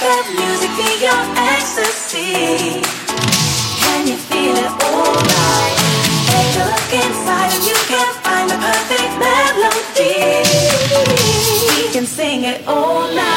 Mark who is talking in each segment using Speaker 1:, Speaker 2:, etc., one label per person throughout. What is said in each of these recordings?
Speaker 1: Let music be your ecstasy. Can you feel it alright? Look inside and you can find the perfect melody. We can sing it all night.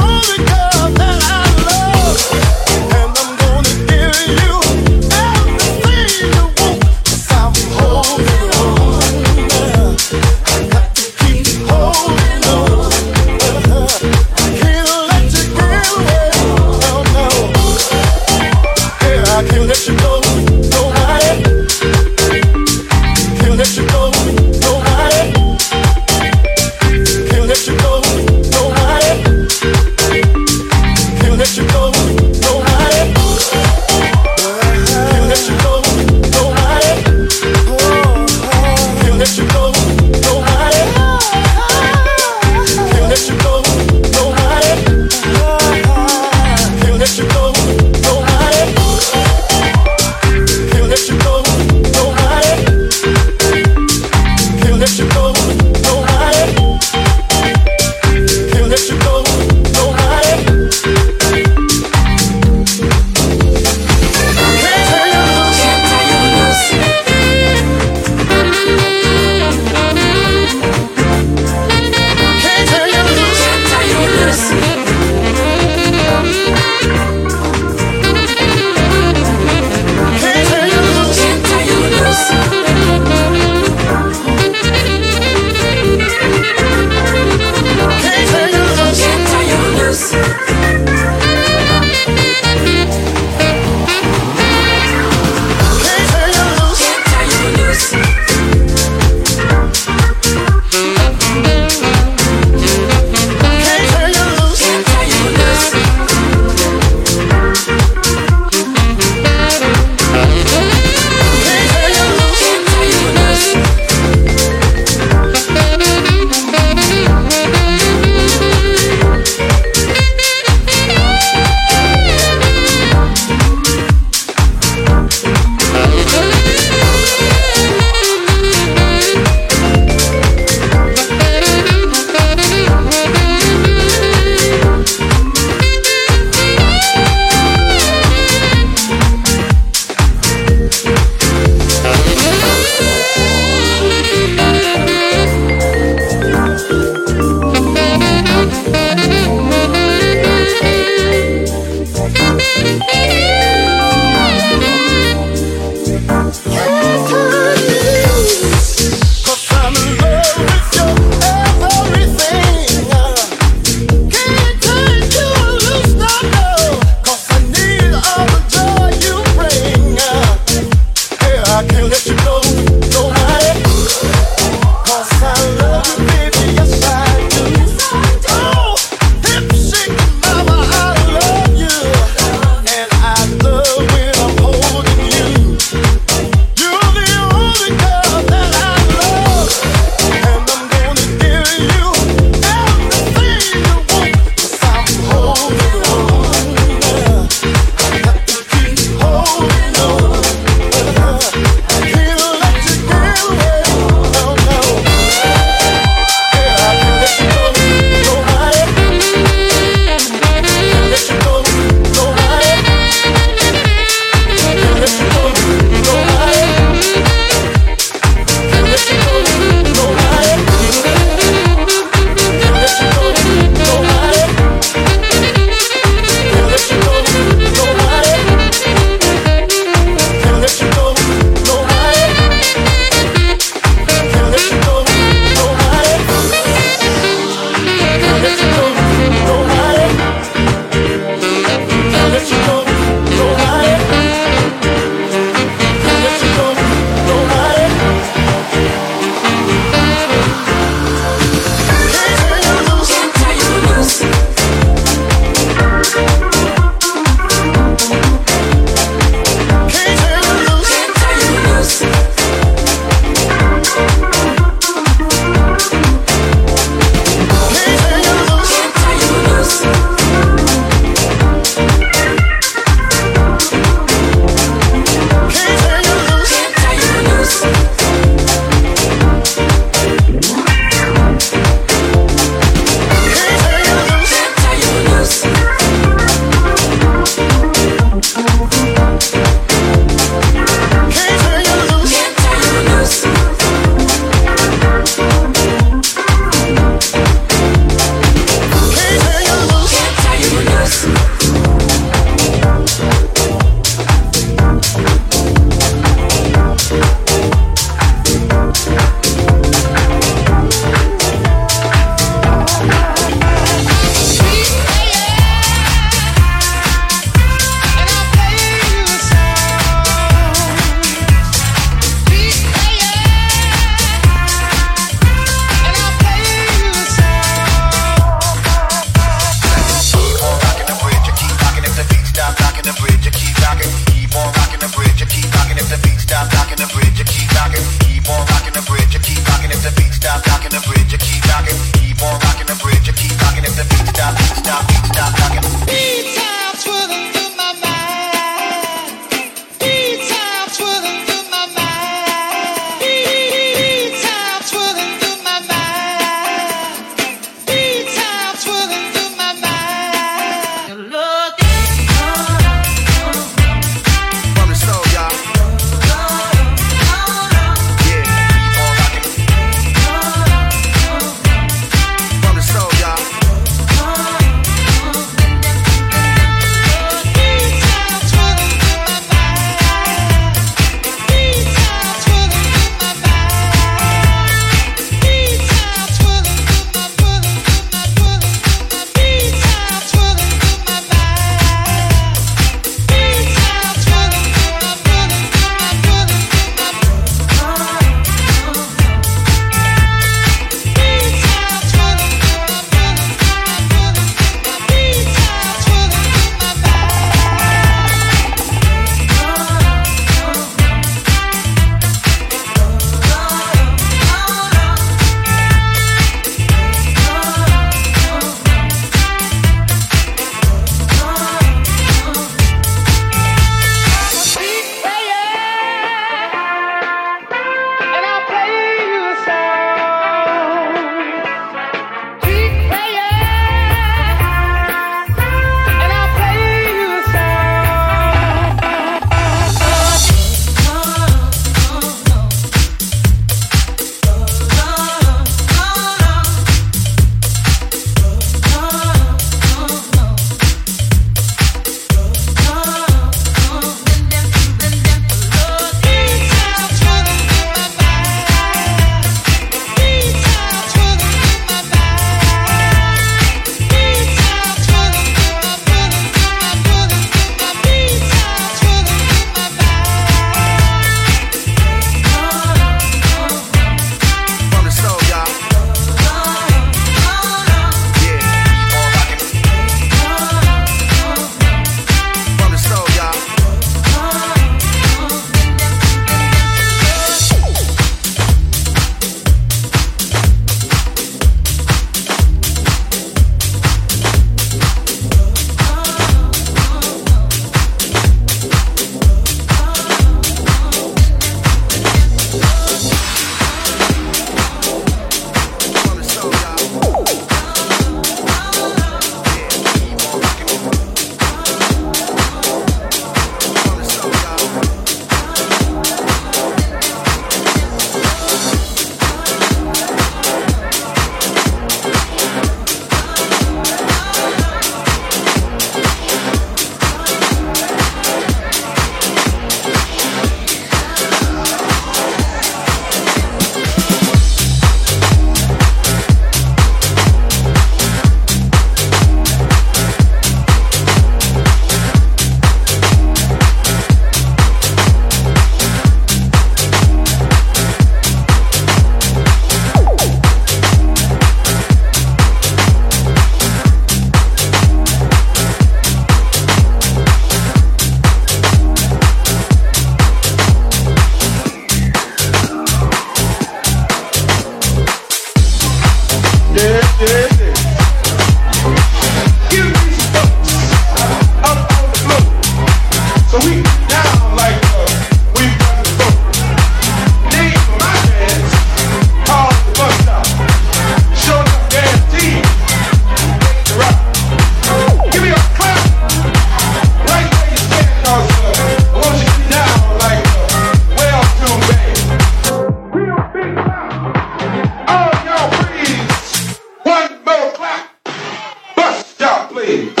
Speaker 2: Three.